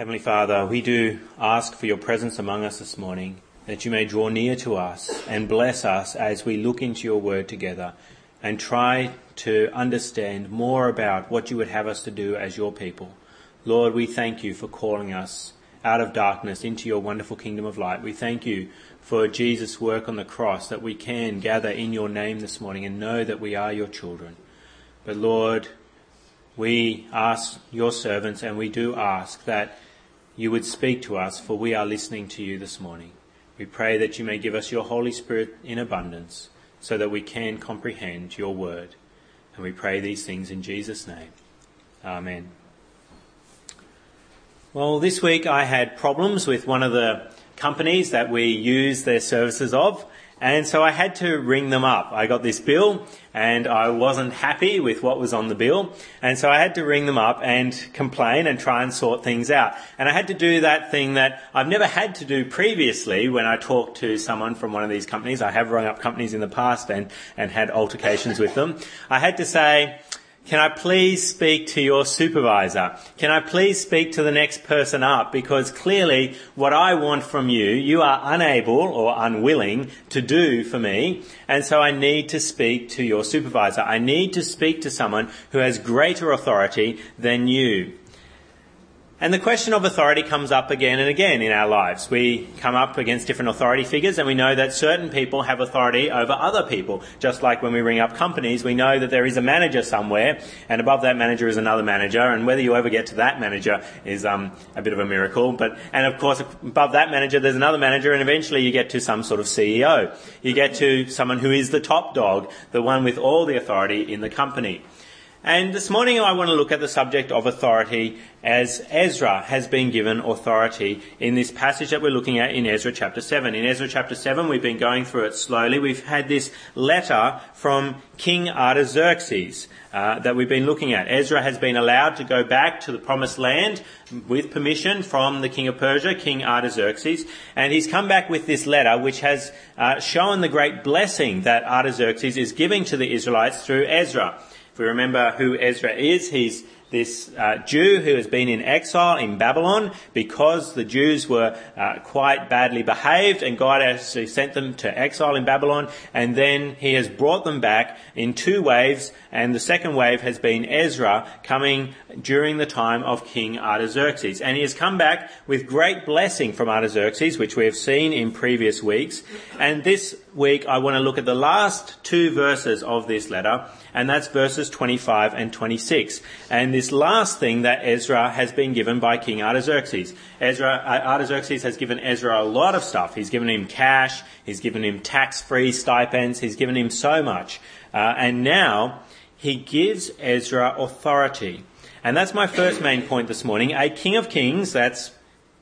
Heavenly Father, we do ask for your presence among us this morning, that you may draw near to us and bless us as we look into your word together and try to understand more about what you would have us to do as your people. Lord, we thank you for calling us out of darkness into your wonderful kingdom of light. We thank you for Jesus' work on the cross that we can gather in your name this morning and know that we are your children. But Lord, we ask your servants and we do ask that you would speak to us for we are listening to you this morning. We pray that you may give us your Holy Spirit in abundance so that we can comprehend your word. And we pray these things in Jesus' name. Amen. Well, this week I had problems with one of the companies that we use their services of. And so I had to ring them up. I got this bill and I wasn't happy with what was on the bill. And so I had to ring them up and complain and try and sort things out. And I had to do that thing that I've never had to do previously when I talked to someone from one of these companies. I have rung up companies in the past and, and had altercations with them. I had to say, can I please speak to your supervisor? Can I please speak to the next person up? Because clearly what I want from you, you are unable or unwilling to do for me. And so I need to speak to your supervisor. I need to speak to someone who has greater authority than you. And the question of authority comes up again and again in our lives. We come up against different authority figures and we know that certain people have authority over other people. Just like when we ring up companies, we know that there is a manager somewhere and above that manager is another manager and whether you ever get to that manager is um, a bit of a miracle. But, and of course above that manager there's another manager and eventually you get to some sort of CEO. You get to someone who is the top dog, the one with all the authority in the company. And this morning I want to look at the subject of authority as Ezra has been given authority in this passage that we're looking at in Ezra chapter 7. In Ezra chapter 7, we've been going through it slowly. We've had this letter from King Artaxerxes uh, that we've been looking at. Ezra has been allowed to go back to the promised land with permission from the king of Persia, King Artaxerxes, and he's come back with this letter which has uh, shown the great blessing that Artaxerxes is giving to the Israelites through Ezra. If we remember who Ezra is, he's this uh, Jew who has been in exile in Babylon because the Jews were uh, quite badly behaved and God actually sent them to exile in Babylon. And then he has brought them back in two waves. And the second wave has been Ezra coming during the time of King Artaxerxes. And he has come back with great blessing from Artaxerxes which we have seen in previous weeks. And this week I want to look at the last two verses of this letter and that's verses 25 and 26. And this last thing that Ezra has been given by King Artaxerxes. Ezra, uh, Artaxerxes has given Ezra a lot of stuff. He's given him cash, he's given him tax-free stipends, he's given him so much. Uh, and now he gives Ezra authority. And that's my first main point this morning. A king of kings, that's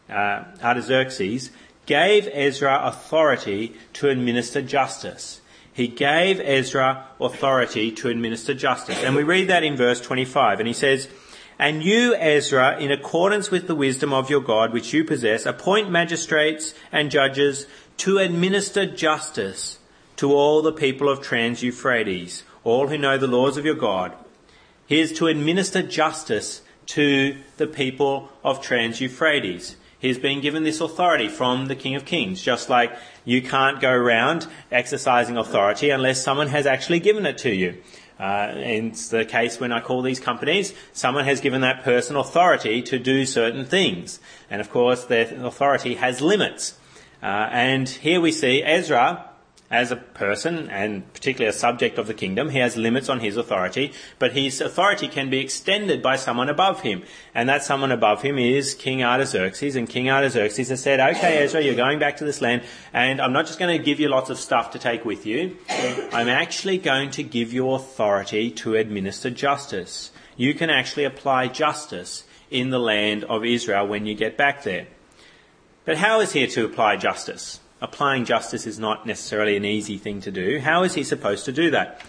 uh, Artaxerxes, gave Ezra authority to administer justice he gave Ezra authority to administer justice. And we read that in verse 25. And he says, And you, Ezra, in accordance with the wisdom of your God which you possess, appoint magistrates and judges to administer justice to all the people of Trans Euphrates, all who know the laws of your God. He is to administer justice to the people of Trans Euphrates. He's been given this authority from the King of Kings, just like you can't go around exercising authority unless someone has actually given it to you. Uh, it's the case when I call these companies, someone has given that person authority to do certain things. And of course, their authority has limits. Uh, and here we see Ezra as a person and particularly a subject of the kingdom, he has limits on his authority, but his authority can be extended by someone above him. And that someone above him is King Artaxerxes. And King Artaxerxes has said, okay, Ezra, you're going back to this land, and I'm not just going to give you lots of stuff to take with you. I'm actually going to give you authority to administer justice. You can actually apply justice in the land of Israel when you get back there. But how is he to apply justice? Applying justice is not necessarily an easy thing to do. How is he supposed to do that?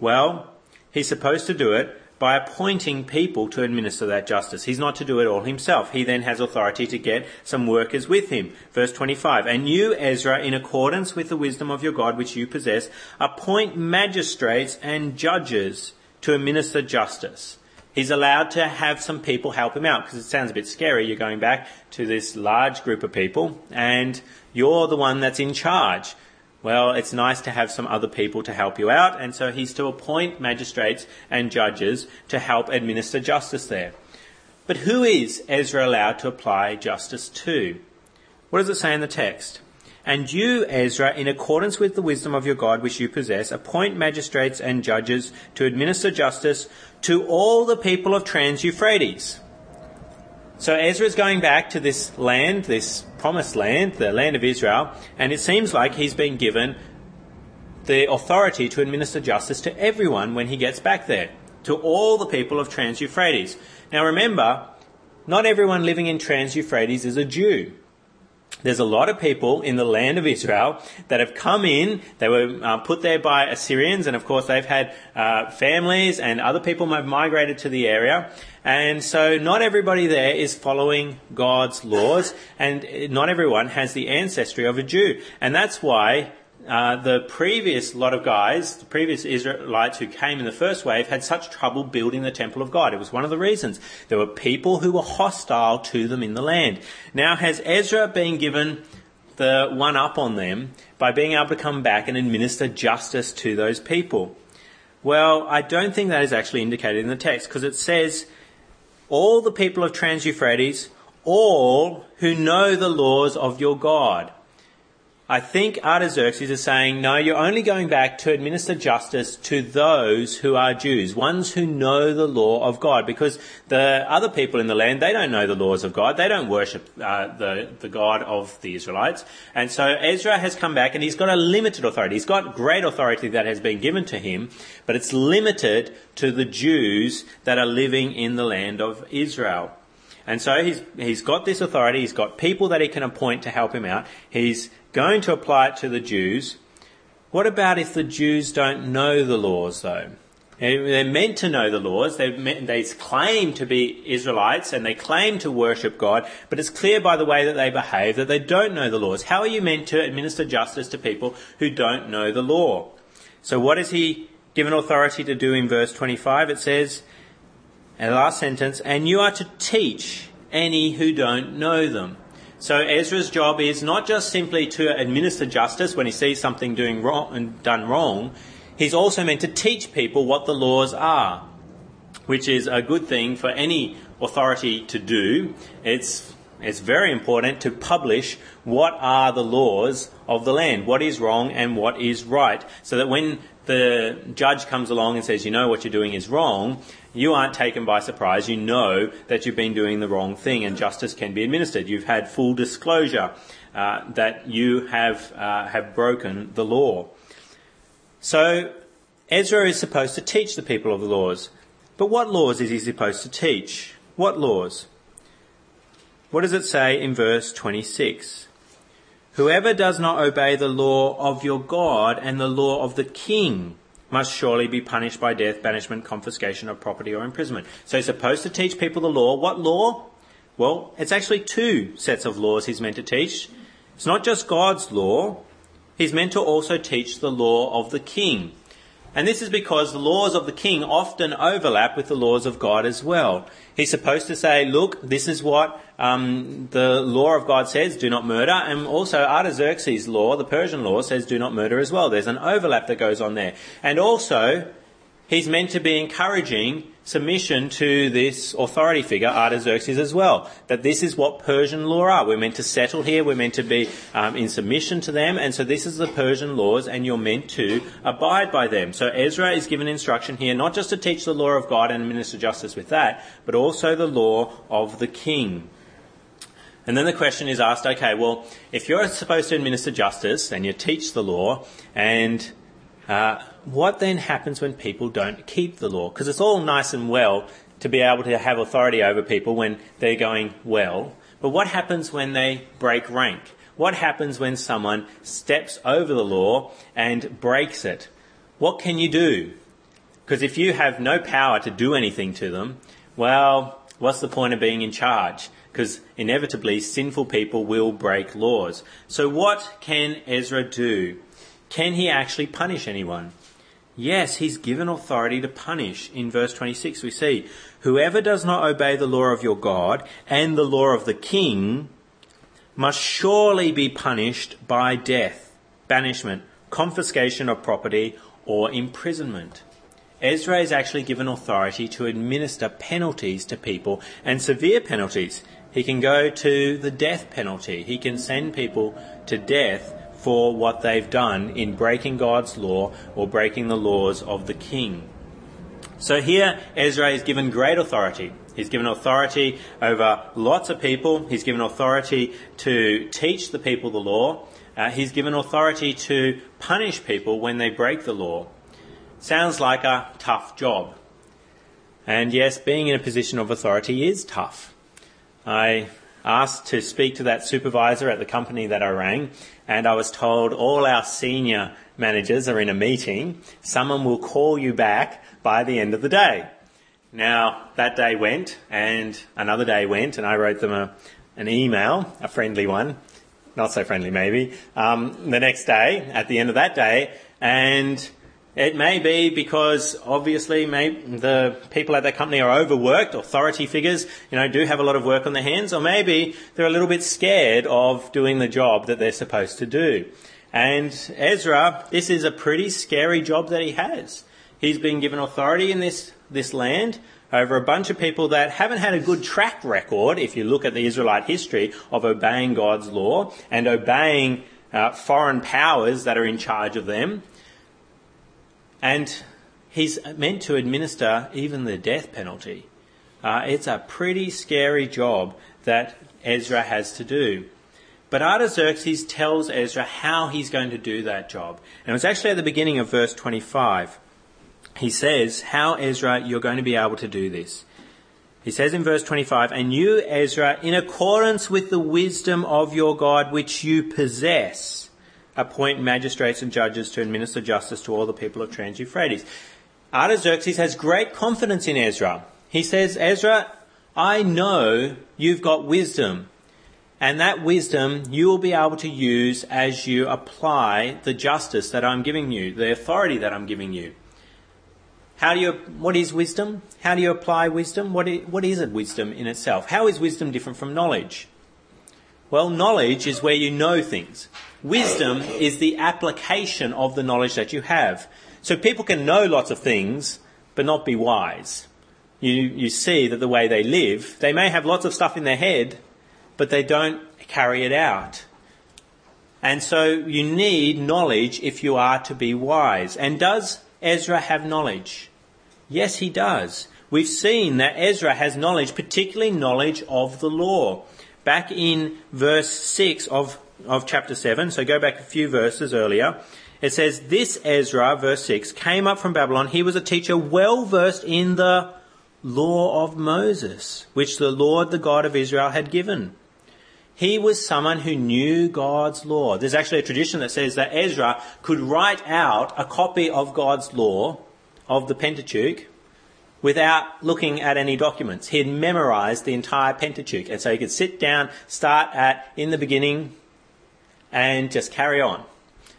Well, he's supposed to do it by appointing people to administer that justice. He's not to do it all himself. He then has authority to get some workers with him. Verse 25. And you, Ezra, in accordance with the wisdom of your God which you possess, appoint magistrates and judges to administer justice. He's allowed to have some people help him out because it sounds a bit scary. You're going back to this large group of people and you're the one that's in charge. Well, it's nice to have some other people to help you out, and so he's to appoint magistrates and judges to help administer justice there. But who is Ezra allowed to apply justice to? What does it say in the text? And you, Ezra, in accordance with the wisdom of your God which you possess, appoint magistrates and judges to administer justice to all the people of Trans Euphrates. So Ezra is going back to this land, this promised land, the land of Israel, and it seems like he's been given the authority to administer justice to everyone when he gets back there, to all the people of Trans Euphrates. Now remember, not everyone living in Trans Euphrates is a Jew. There's a lot of people in the land of Israel that have come in. They were uh, put there by Assyrians, and of course, they've had uh, families and other people have migrated to the area. And so, not everybody there is following God's laws, and not everyone has the ancestry of a Jew. And that's why uh, the previous lot of guys, the previous Israelites who came in the first wave, had such trouble building the temple of God. It was one of the reasons. There were people who were hostile to them in the land. Now, has Ezra been given the one up on them by being able to come back and administer justice to those people? Well, I don't think that is actually indicated in the text because it says, all the people of Trans Euphrates, all who know the laws of your God. I think Artaxerxes is saying, no, you're only going back to administer justice to those who are Jews, ones who know the law of God, because the other people in the land, they don't know the laws of God. They don't worship uh, the, the God of the Israelites. And so Ezra has come back and he's got a limited authority. He's got great authority that has been given to him, but it's limited to the Jews that are living in the land of Israel. And so he's, he's got this authority, he's got people that he can appoint to help him out. He's going to apply it to the Jews. What about if the Jews don't know the laws, though? They're meant to know the laws. Meant, they claim to be Israelites and they claim to worship God, but it's clear by the way that they behave that they don't know the laws. How are you meant to administer justice to people who don't know the law? So, what is he given authority to do in verse 25? It says, in the last sentence, and you are to teach any who don't know them. So Ezra's job is not just simply to administer justice when he sees something doing wrong and done wrong. He's also meant to teach people what the laws are, which is a good thing for any authority to do. It's it's very important to publish what are the laws of the land, what is wrong and what is right, so that when the judge comes along and says, you know, what you're doing is wrong, you aren't taken by surprise. You know that you've been doing the wrong thing and justice can be administered. You've had full disclosure uh, that you have, uh, have broken the law. So Ezra is supposed to teach the people of the laws. But what laws is he supposed to teach? What laws? What does it say in verse 26? Whoever does not obey the law of your God and the law of the king must surely be punished by death, banishment, confiscation of property, or imprisonment. So he's supposed to teach people the law. What law? Well, it's actually two sets of laws he's meant to teach. It's not just God's law, he's meant to also teach the law of the king. And this is because the laws of the king often overlap with the laws of God as well. He's supposed to say, look, this is what um, the law of God says, do not murder. And also Artaxerxes' law, the Persian law, says do not murder as well. There's an overlap that goes on there. And also, he's meant to be encouraging submission to this authority figure, Artaxerxes, as well. That this is what Persian law are. We're meant to settle here. We're meant to be um, in submission to them. And so this is the Persian laws, and you're meant to abide by them. So Ezra is given instruction here, not just to teach the law of God and administer justice with that, but also the law of the king. And then the question is asked, okay, well, if you're supposed to administer justice and you teach the law and uh, what then happens when people don't keep the law? Because it's all nice and well to be able to have authority over people when they're going well, but what happens when they break rank? What happens when someone steps over the law and breaks it? What can you do? Because if you have no power to do anything to them, well, what's the point of being in charge? Because inevitably sinful people will break laws. So what can Ezra do? Can he actually punish anyone? Yes, he's given authority to punish. In verse 26 we see, whoever does not obey the law of your God and the law of the king must surely be punished by death, banishment, confiscation of property, or imprisonment. Ezra is actually given authority to administer penalties to people and severe penalties. He can go to the death penalty. He can send people to death for what they've done in breaking God's law or breaking the laws of the king. So here, Ezra is given great authority. He's given authority over lots of people. He's given authority to teach the people the law. Uh, he's given authority to punish people when they break the law. Sounds like a tough job. And yes, being in a position of authority is tough. I asked to speak to that supervisor at the company that I rang, and I was told all our senior managers are in a meeting. Someone will call you back by the end of the day. Now, that day went, and another day went, and I wrote them a, an email, a friendly one, not so friendly maybe, um, the next day, at the end of that day, and it may be because obviously the people at that company are overworked, authority figures, you know, do have a lot of work on their hands, or maybe they're a little bit scared of doing the job that they're supposed to do. And Ezra, this is a pretty scary job that he has. He's been given authority in this, this land over a bunch of people that haven't had a good track record, if you look at the Israelite history, of obeying God's law and obeying uh, foreign powers that are in charge of them. And he's meant to administer even the death penalty. Uh, it's a pretty scary job that Ezra has to do. But Artaxerxes tells Ezra how he's going to do that job. And it's actually at the beginning of verse 25. He says, How, Ezra, you're going to be able to do this. He says in verse 25, And you, Ezra, in accordance with the wisdom of your God which you possess, appoint magistrates and judges to administer justice to all the people of Trans Euphrates. Artaxerxes has great confidence in Ezra. He says, Ezra, I know you've got wisdom, and that wisdom you will be able to use as you apply the justice that I'm giving you, the authority that I'm giving you. How do you, what is wisdom? How do you apply wisdom? What is, what is it, wisdom in itself? How is wisdom different from knowledge? Well, knowledge is where you know things. Wisdom is the application of the knowledge that you have. So people can know lots of things, but not be wise. You, you see that the way they live, they may have lots of stuff in their head, but they don't carry it out. And so you need knowledge if you are to be wise. And does Ezra have knowledge? Yes, he does. We've seen that Ezra has knowledge, particularly knowledge of the law. Back in verse 6 of of chapter 7, so go back a few verses earlier. It says, This Ezra, verse 6, came up from Babylon. He was a teacher well versed in the law of Moses, which the Lord, the God of Israel, had given. He was someone who knew God's law. There's actually a tradition that says that Ezra could write out a copy of God's law, of the Pentateuch, without looking at any documents. He had memorized the entire Pentateuch. And so he could sit down, start at, in the beginning, and just carry on.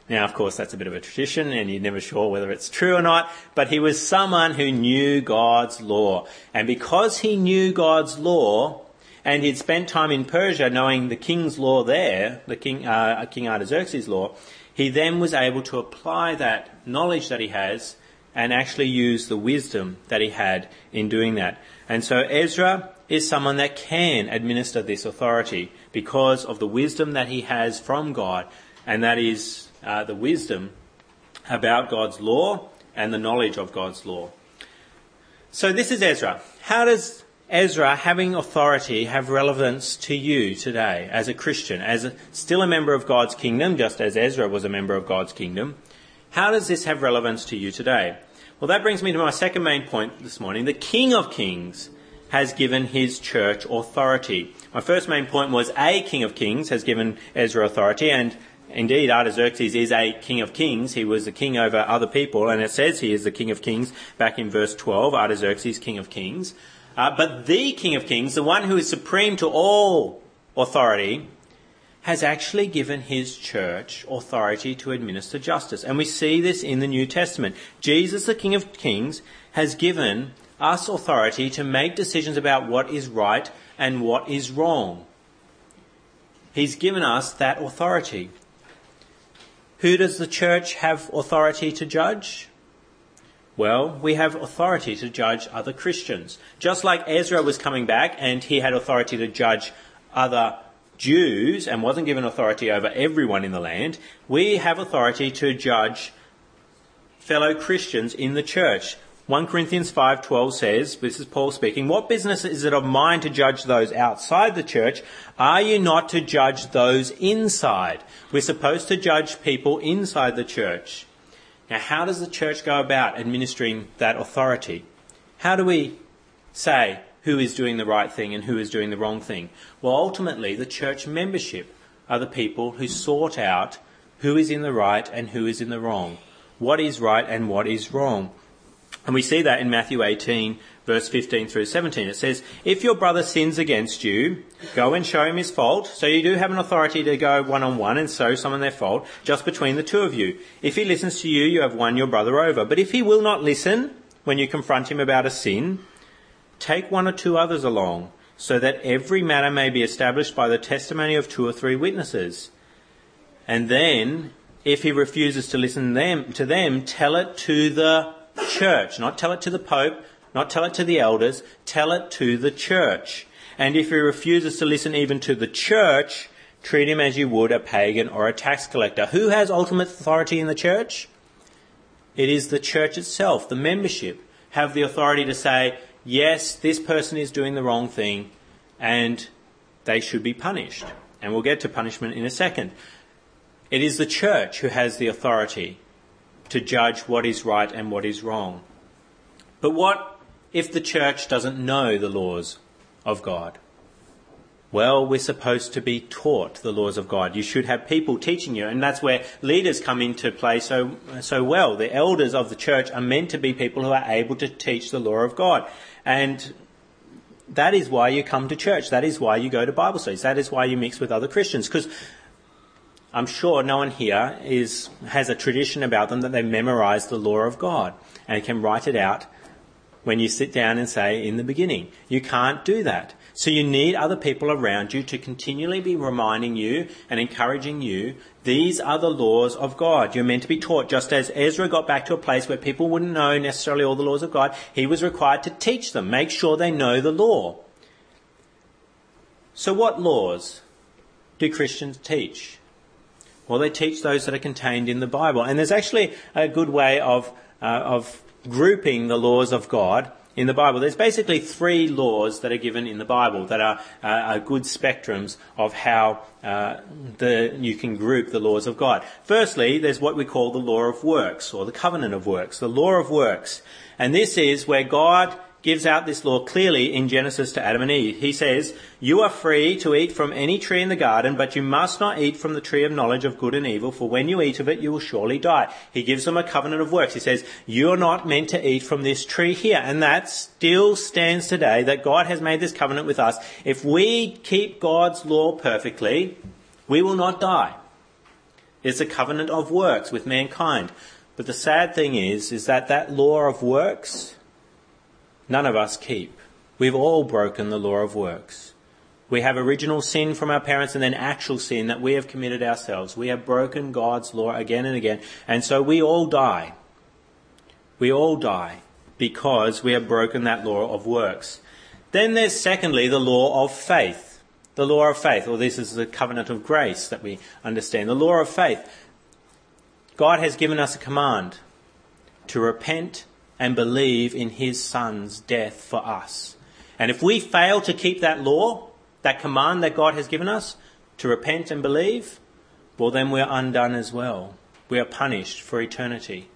Now, of course, that's a bit of a tradition, and you're never sure whether it's true or not, but he was someone who knew God's law. And because he knew God's law, and he'd spent time in Persia knowing the king's law there, the king, uh, King Artaxerxes' law, he then was able to apply that knowledge that he has and actually use the wisdom that he had in doing that. And so Ezra is someone that can administer this authority because of the wisdom that he has from God, and that is uh, the wisdom about God's law and the knowledge of God's law. So this is Ezra. How does Ezra having authority have relevance to you today as a Christian, as a, still a member of God's kingdom, just as Ezra was a member of God's kingdom? How does this have relevance to you today? Well, that brings me to my second main point this morning. The King of Kings has given his church authority. My first main point was a king of kings has given Ezra authority, and indeed Artaxerxes is a king of kings. He was the king over other people, and it says he is the king of kings back in verse 12, Artaxerxes, king of kings. Uh, but the king of kings, the one who is supreme to all authority, has actually given his church authority to administer justice. And we see this in the New Testament. Jesus, the King of Kings, has given us authority to make decisions about what is right and what is wrong. He's given us that authority. Who does the church have authority to judge? Well, we have authority to judge other Christians. Just like Ezra was coming back and he had authority to judge other Jews and wasn't given authority over everyone in the land, we have authority to judge fellow Christians in the church. 1 Corinthians 5:12 says, this is Paul speaking, what business is it of mine to judge those outside the church? Are you not to judge those inside? We're supposed to judge people inside the church. Now, how does the church go about administering that authority? How do we say who is doing the right thing and who is doing the wrong thing? Well, ultimately, the church membership are the people who sort out who is in the right and who is in the wrong, what is right and what is wrong. And we see that in Matthew 18, verse 15 through 17. It says, If your brother sins against you, go and show him his fault. So you do have an authority to go one on one and show someone their fault just between the two of you. If he listens to you, you have won your brother over. But if he will not listen when you confront him about a sin, take one or two others along so that every matter may be established by the testimony of two or three witnesses. And then, if he refuses to listen them, to them, tell it to the church, not tell it to the Pope, not tell it to the elders, tell it to the church. And if he refuses to listen even to the church, treat him as you would a pagan or a tax collector. Who has ultimate authority in the church? It is the church itself, the membership, have the authority to say, yes, this person is doing the wrong thing and they should be punished. And we'll get to punishment in a second. It is the church who has the authority to judge what is right and what is wrong. But what if the church doesn't know the laws of God? Well, we're supposed to be taught the laws of God. You should have people teaching you, and that's where leaders come into play so, so well. The elders of the church are meant to be people who are able to teach the law of God. And that is why you come to church. That is why you go to Bible studies. That is why you mix with other Christians. Because I'm sure no one here is, has a tradition about them that they memorize the law of God and can write it out when you sit down and say in the beginning. You can't do that. So you need other people around you to continually be reminding you and encouraging you these are the laws of God. You're meant to be taught just as Ezra got back to a place where people wouldn't know necessarily all the laws of God. He was required to teach them, make sure they know the law. So what laws do Christians teach? Well, they teach those that are contained in the Bible. And there's actually a good way of, uh, of grouping the laws of God in the Bible. There's basically three laws that are given in the Bible that are, uh, are good spectrums of how uh, the, you can group the laws of God. Firstly, there's what we call the law of works or the covenant of works, the law of works. And this is where God gives out this law clearly in Genesis to Adam and Eve. He says, You are free to eat from any tree in the garden, but you must not eat from the tree of knowledge of good and evil, for when you eat of it, you will surely die. He gives them a covenant of works. He says, You're not meant to eat from this tree here. And that still stands today, that God has made this covenant with us. If we keep God's law perfectly, we will not die. It's a covenant of works with mankind. But the sad thing is, is that that law of works none of us keep. We've all broken the law of works. We have original sin from our parents and then actual sin that we have committed ourselves. We have broken God's law again and again. And so we all die. We all die because we have broken that law of works. Then there's secondly the law of faith. The law of faith, or this is the covenant of grace that we understand. The law of faith. God has given us a command to repent and believe in his son's death for us. And if we fail to keep that law, that command that God has given us to repent and believe, well, then we're undone as well. We are punished for eternity.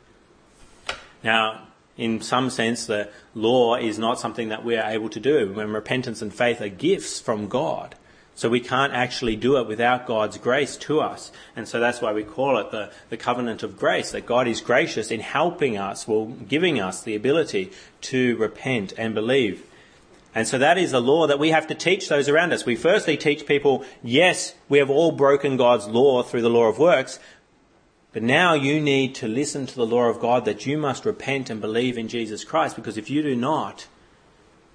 Now, in some sense, the law is not something that we are able to do when repentance and faith are gifts from God. So we can't actually do it without God's grace to us. And so that's why we call it the, the covenant of grace, that God is gracious in helping us, well, giving us the ability to repent and believe. And so that is a law that we have to teach those around us. We firstly teach people, yes, we have all broken God's law through the law of works, but now you need to listen to the law of God that you must repent and believe in Jesus Christ because if you do not,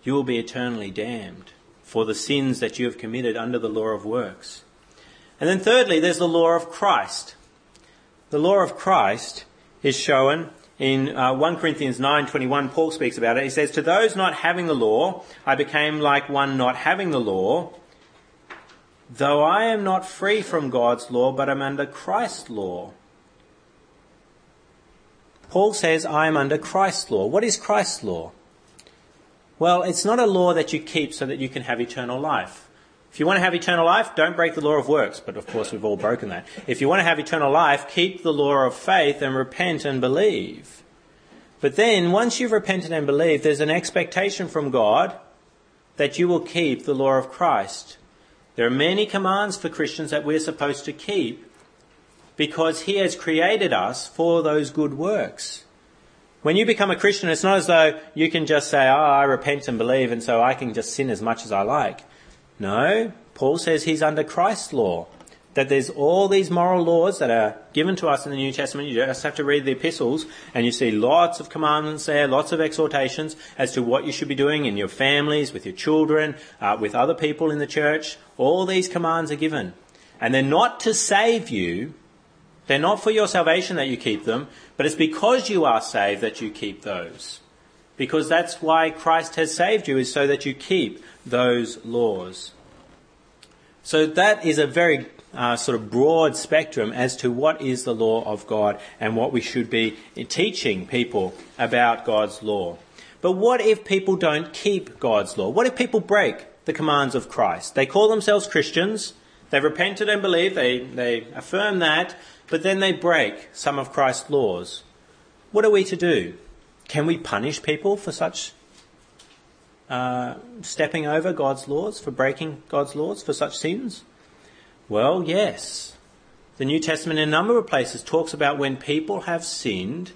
you will be eternally damned for the sins that you have committed under the law of works. And then thirdly, there's the law of Christ. The law of Christ is shown in uh, 1 Corinthians 9:21 Paul speaks about it. He says, "To those not having the law, I became like one not having the law, though I am not free from God's law, but am under Christ's law." Paul says, I am under Christ's law. What is Christ's law? Well, it's not a law that you keep so that you can have eternal life. If you want to have eternal life, don't break the law of works. But of course, we've all broken that. If you want to have eternal life, keep the law of faith and repent and believe. But then, once you've repented and believed, there's an expectation from God that you will keep the law of Christ. There are many commands for Christians that we're supposed to keep because He has created us for those good works. When you become a Christian, it's not as though you can just say, oh, I repent and believe, and so I can just sin as much as I like. No, Paul says he's under Christ's law. That there's all these moral laws that are given to us in the New Testament. You just have to read the epistles and you see lots of commandments there, lots of exhortations as to what you should be doing in your families, with your children, uh, with other people in the church. All these commands are given. And they're not to save you, they're not for your salvation that you keep them, but it's because you are saved that you keep those. Because that's why Christ has saved you, is so that you keep those laws. So that is a very uh, sort of broad spectrum as to what is the law of God and what we should be teaching people about God's law. But what if people don't keep God's law? What if people break the commands of Christ? They call themselves Christians, they've repented and believed, they, they affirm that, but then they break some of Christ's laws. What are we to do? Can we punish people for such uh, stepping over God's laws, for breaking God's laws, for such sins? Well, yes. The New Testament in a number of places talks about when people have sinned,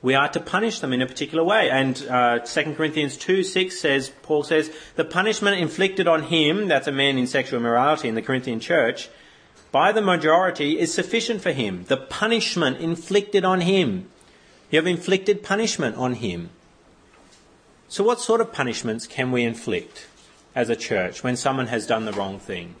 we are to punish them in a particular way. And uh, 2 Corinthians 2 6 says, Paul says, the punishment inflicted on him, that's a man in sexual immorality in the Corinthian church, by the majority is sufficient for him. The punishment inflicted on him. You have inflicted punishment on him. So, what sort of punishments can we inflict as a church when someone has done the wrong thing?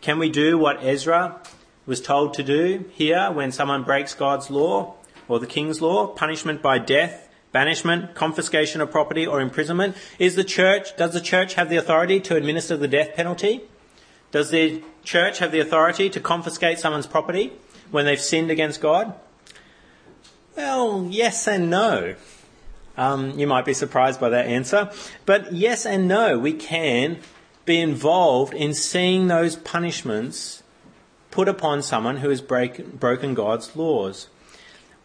Can we do what Ezra was told to do here when someone breaks God's law or the king's law? Punishment by death, banishment, confiscation of property, or imprisonment. Is the church, does the church have the authority to administer the death penalty? Does the church have the authority to confiscate someone's property when they've sinned against God? Well, yes and no. Um, you might be surprised by that answer. But yes and no, we can be involved in seeing those punishments put upon someone who has break, broken God's laws.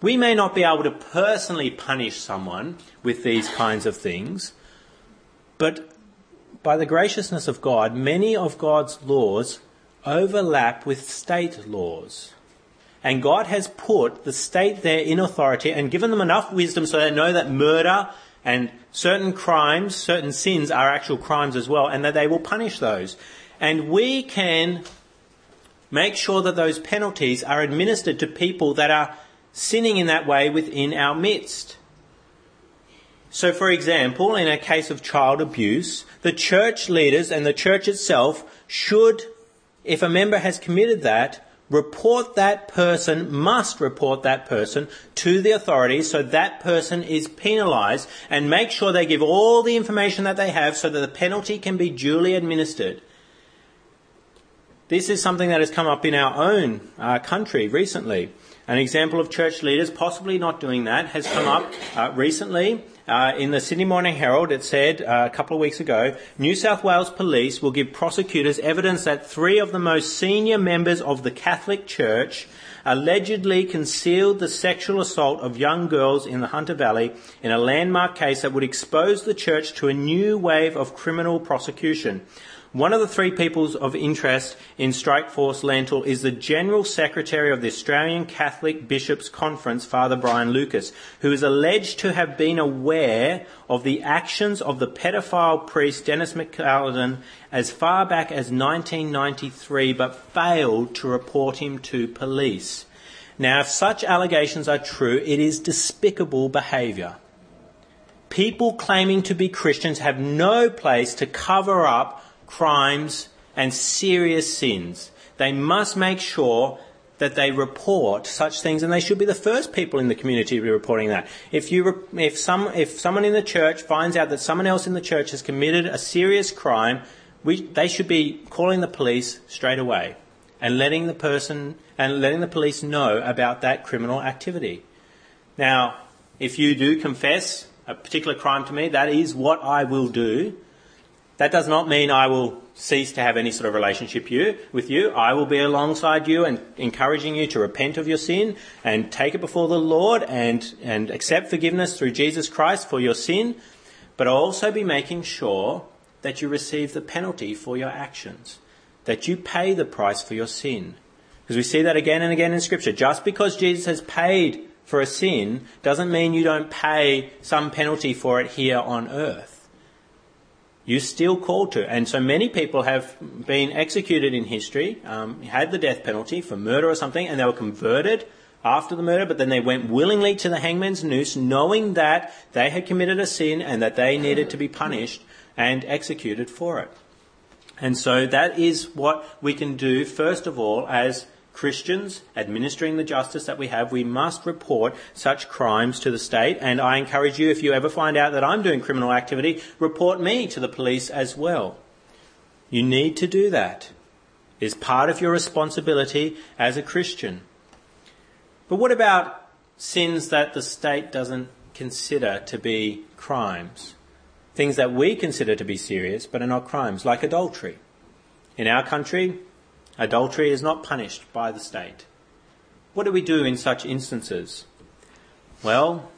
We may not be able to personally punish someone with these kinds of things, but by the graciousness of God, many of God's laws overlap with state laws. And God has put the state there in authority and given them enough wisdom so they know that murder and certain crimes, certain sins are actual crimes as well, and that they will punish those. And we can make sure that those penalties are administered to people that are sinning in that way within our midst. So, for example, in a case of child abuse, the church leaders and the church itself should, if a member has committed that, report that person, must report that person to the authorities so that person is penalised and make sure they give all the information that they have so that the penalty can be duly administered. This is something that has come up in our own uh, country recently. An example of church leaders possibly not doing that has come up uh, recently uh, in the Sydney Morning Herald, it said uh, a couple of weeks ago New South Wales Police will give prosecutors evidence that three of the most senior members of the Catholic Church allegedly concealed the sexual assault of young girls in the Hunter Valley in a landmark case that would expose the church to a new wave of criminal prosecution. One of the three peoples of interest in Strikeforce Lantle is the General Secretary of the Australian Catholic Bishops' Conference, Father Brian Lucas, who is alleged to have been aware of the actions of the pedophile priest Denis McAlinden as far back as 1993 but failed to report him to police. Now, if such allegations are true, it is despicable behaviour. People claiming to be Christians have no place to cover up crimes, and serious sins. They must make sure that they report such things, and they should be the first people in the community to be reporting that. If you, if some, if someone in the church finds out that someone else in the church has committed a serious crime, we, they should be calling the police straight away and letting the person and letting the police know about that criminal activity. Now, if you do confess a particular crime to me, that is what I will do. That does not mean I will cease to have any sort of relationship you, with you. I will be alongside you and encouraging you to repent of your sin and take it before the Lord and, and accept forgiveness through Jesus Christ for your sin. But I'll also be making sure that you receive the penalty for your actions, that you pay the price for your sin. Because we see that again and again in Scripture. Just because Jesus has paid for a sin doesn't mean you don't pay some penalty for it here on earth you're still called to. And so many people have been executed in history, um, had the death penalty for murder or something, and they were converted after the murder, but then they went willingly to the hangman's noose, knowing that they had committed a sin and that they needed to be punished and executed for it. And so that is what we can do, first of all, as Christians administering the justice that we have, we must report such crimes to the state. And I encourage you, if you ever find out that I'm doing criminal activity, report me to the police as well. You need to do that. It is part of your responsibility as a Christian. But what about sins that the state doesn't consider to be crimes? Things that we consider to be serious but are not crimes, like adultery. In our country, Adultery is not punished by the state. What do we do in such instances? Well,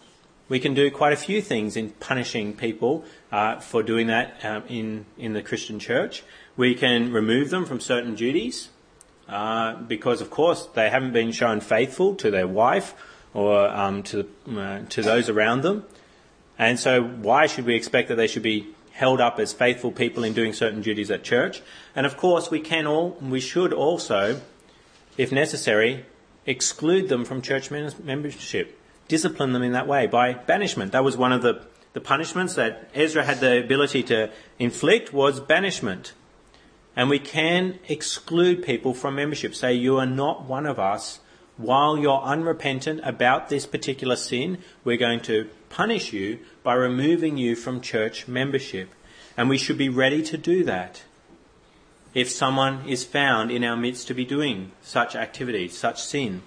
we can do quite a few things in punishing people uh, for doing that um, in, in the Christian church. We can remove them from certain duties uh, because, of course, they haven't been shown faithful to their wife or um, to, uh, to those around them. And so, why should we expect that they should be held up as faithful people in doing certain duties at church. And of course, we can all, we should also, if necessary, exclude them from church membership, discipline them in that way by banishment. That was one of the, the punishments that Ezra had the ability to inflict was banishment. And we can exclude people from membership. Say, you are not one of us. While you're unrepentant about this particular sin, we're going to punish you by removing you from church membership. And we should be ready to do that if someone is found in our midst to be doing such activity, such sin.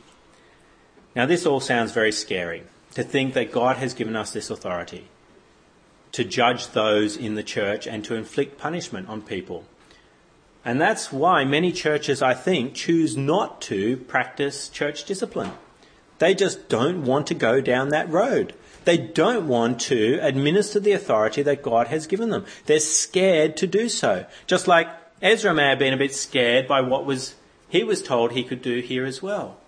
Now, this all sounds very scary to think that God has given us this authority to judge those in the church and to inflict punishment on people. And that's why many churches, I think, choose not to practice church discipline. They just don't want to go down that road. They don't want to administer the authority that God has given them. They're scared to do so. Just like Ezra may have been a bit scared by what was he was told he could do here as well.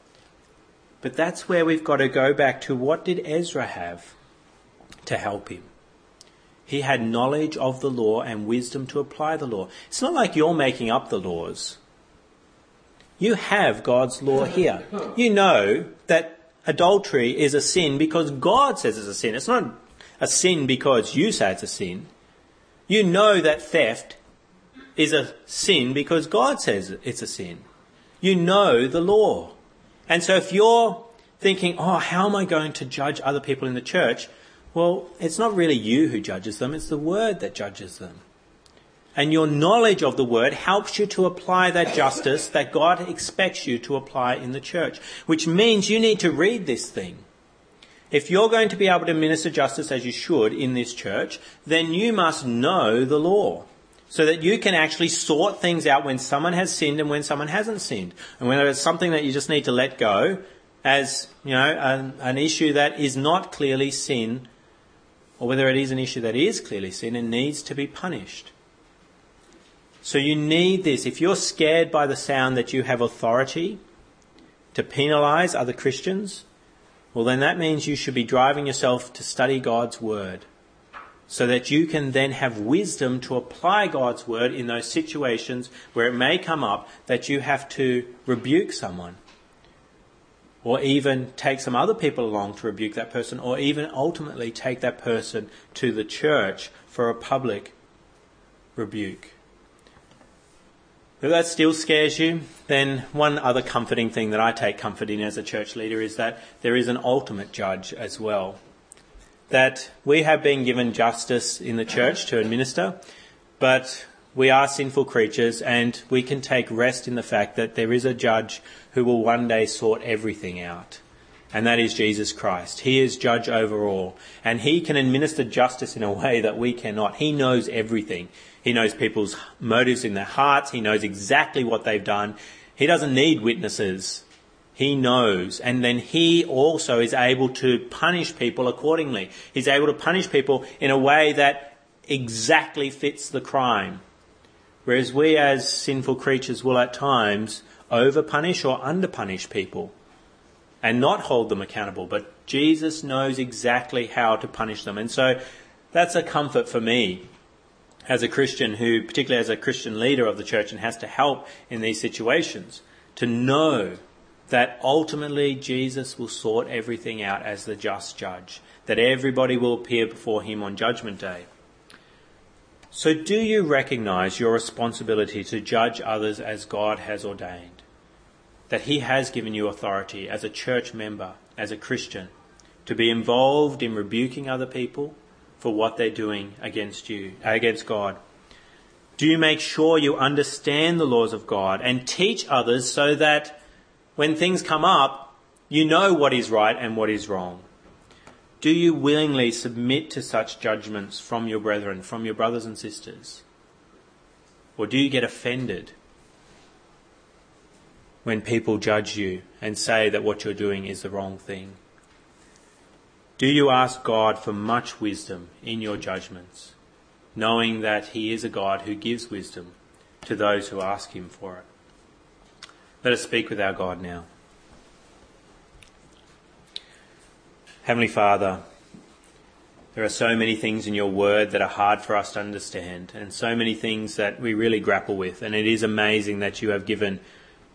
But that's where we've got to go back to what did Ezra have to help him? He had knowledge of the law and wisdom to apply the law. It's not like you're making up the laws. You have God's law here. You know that adultery is a sin because God says it's a sin. It's not a sin because you say it's a sin. You know that theft is a sin because God says it's a sin. You know the law. And so if you're thinking, oh, how am I going to judge other people in the church? Well, it's not really you who judges them, it's the word that judges them. And your knowledge of the word helps you to apply that justice that God expects you to apply in the church, which means you need to read this thing. If you're going to be able to minister justice as you should in this church, then you must know the law so that you can actually sort things out when someone has sinned and when someone hasn't sinned. And whether it's something that you just need to let go as, you know, an, an issue that is not clearly sin, or whether it is an issue that is clearly sin and needs to be punished. So you need this. If you're scared by the sound that you have authority to penalize other Christians, well, then that means you should be driving yourself to study God's Word so that you can then have wisdom to apply God's Word in those situations where it may come up that you have to rebuke someone or even take some other people along to rebuke that person, or even ultimately take that person to the church for a public rebuke. If that still scares you, then one other comforting thing that I take comfort in as a church leader is that there is an ultimate judge as well. That we have been given justice in the church to administer, but we are sinful creatures and we can take rest in the fact that there is a judge who will one day sort everything out. And that is Jesus Christ. He is judge over all. And he can administer justice in a way that we cannot. He knows everything. He knows people's motives in their hearts. He knows exactly what they've done. He doesn't need witnesses. He knows. And then he also is able to punish people accordingly. He's able to punish people in a way that exactly fits the crime. Whereas we as sinful creatures will at times over-punish or under-punish people and not hold them accountable. But Jesus knows exactly how to punish them. And so that's a comfort for me as a Christian who, particularly as a Christian leader of the church and has to help in these situations, to know that ultimately Jesus will sort everything out as the just judge, that everybody will appear before him on judgment day. So do you recognize your responsibility to judge others as God has ordained? That He has given you authority as a church member, as a Christian, to be involved in rebuking other people for what they're doing against you, against God? Do you make sure you understand the laws of God and teach others so that when things come up, you know what is right and what is wrong? Do you willingly submit to such judgments from your brethren, from your brothers and sisters? Or do you get offended when people judge you and say that what you're doing is the wrong thing? Do you ask God for much wisdom in your judgments, knowing that He is a God who gives wisdom to those who ask Him for it? Let us speak with our God now. Heavenly Father, there are so many things in your word that are hard for us to understand, and so many things that we really grapple with. And it is amazing that you have given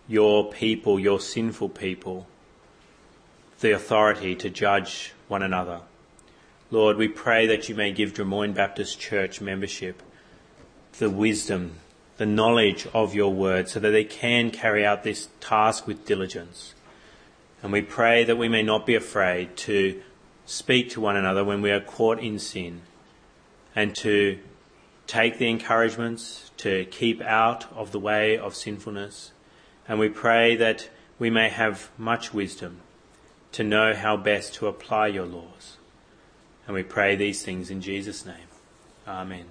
your people, your sinful people, the authority to judge one another. Lord, we pray that you may give Drummoyne Baptist Church membership the wisdom, the knowledge of your word so that they can carry out this task with diligence. And we pray that we may not be afraid to speak to one another when we are caught in sin and to take the encouragements to keep out of the way of sinfulness. And we pray that we may have much wisdom to know how best to apply your laws. And we pray these things in Jesus' name. Amen.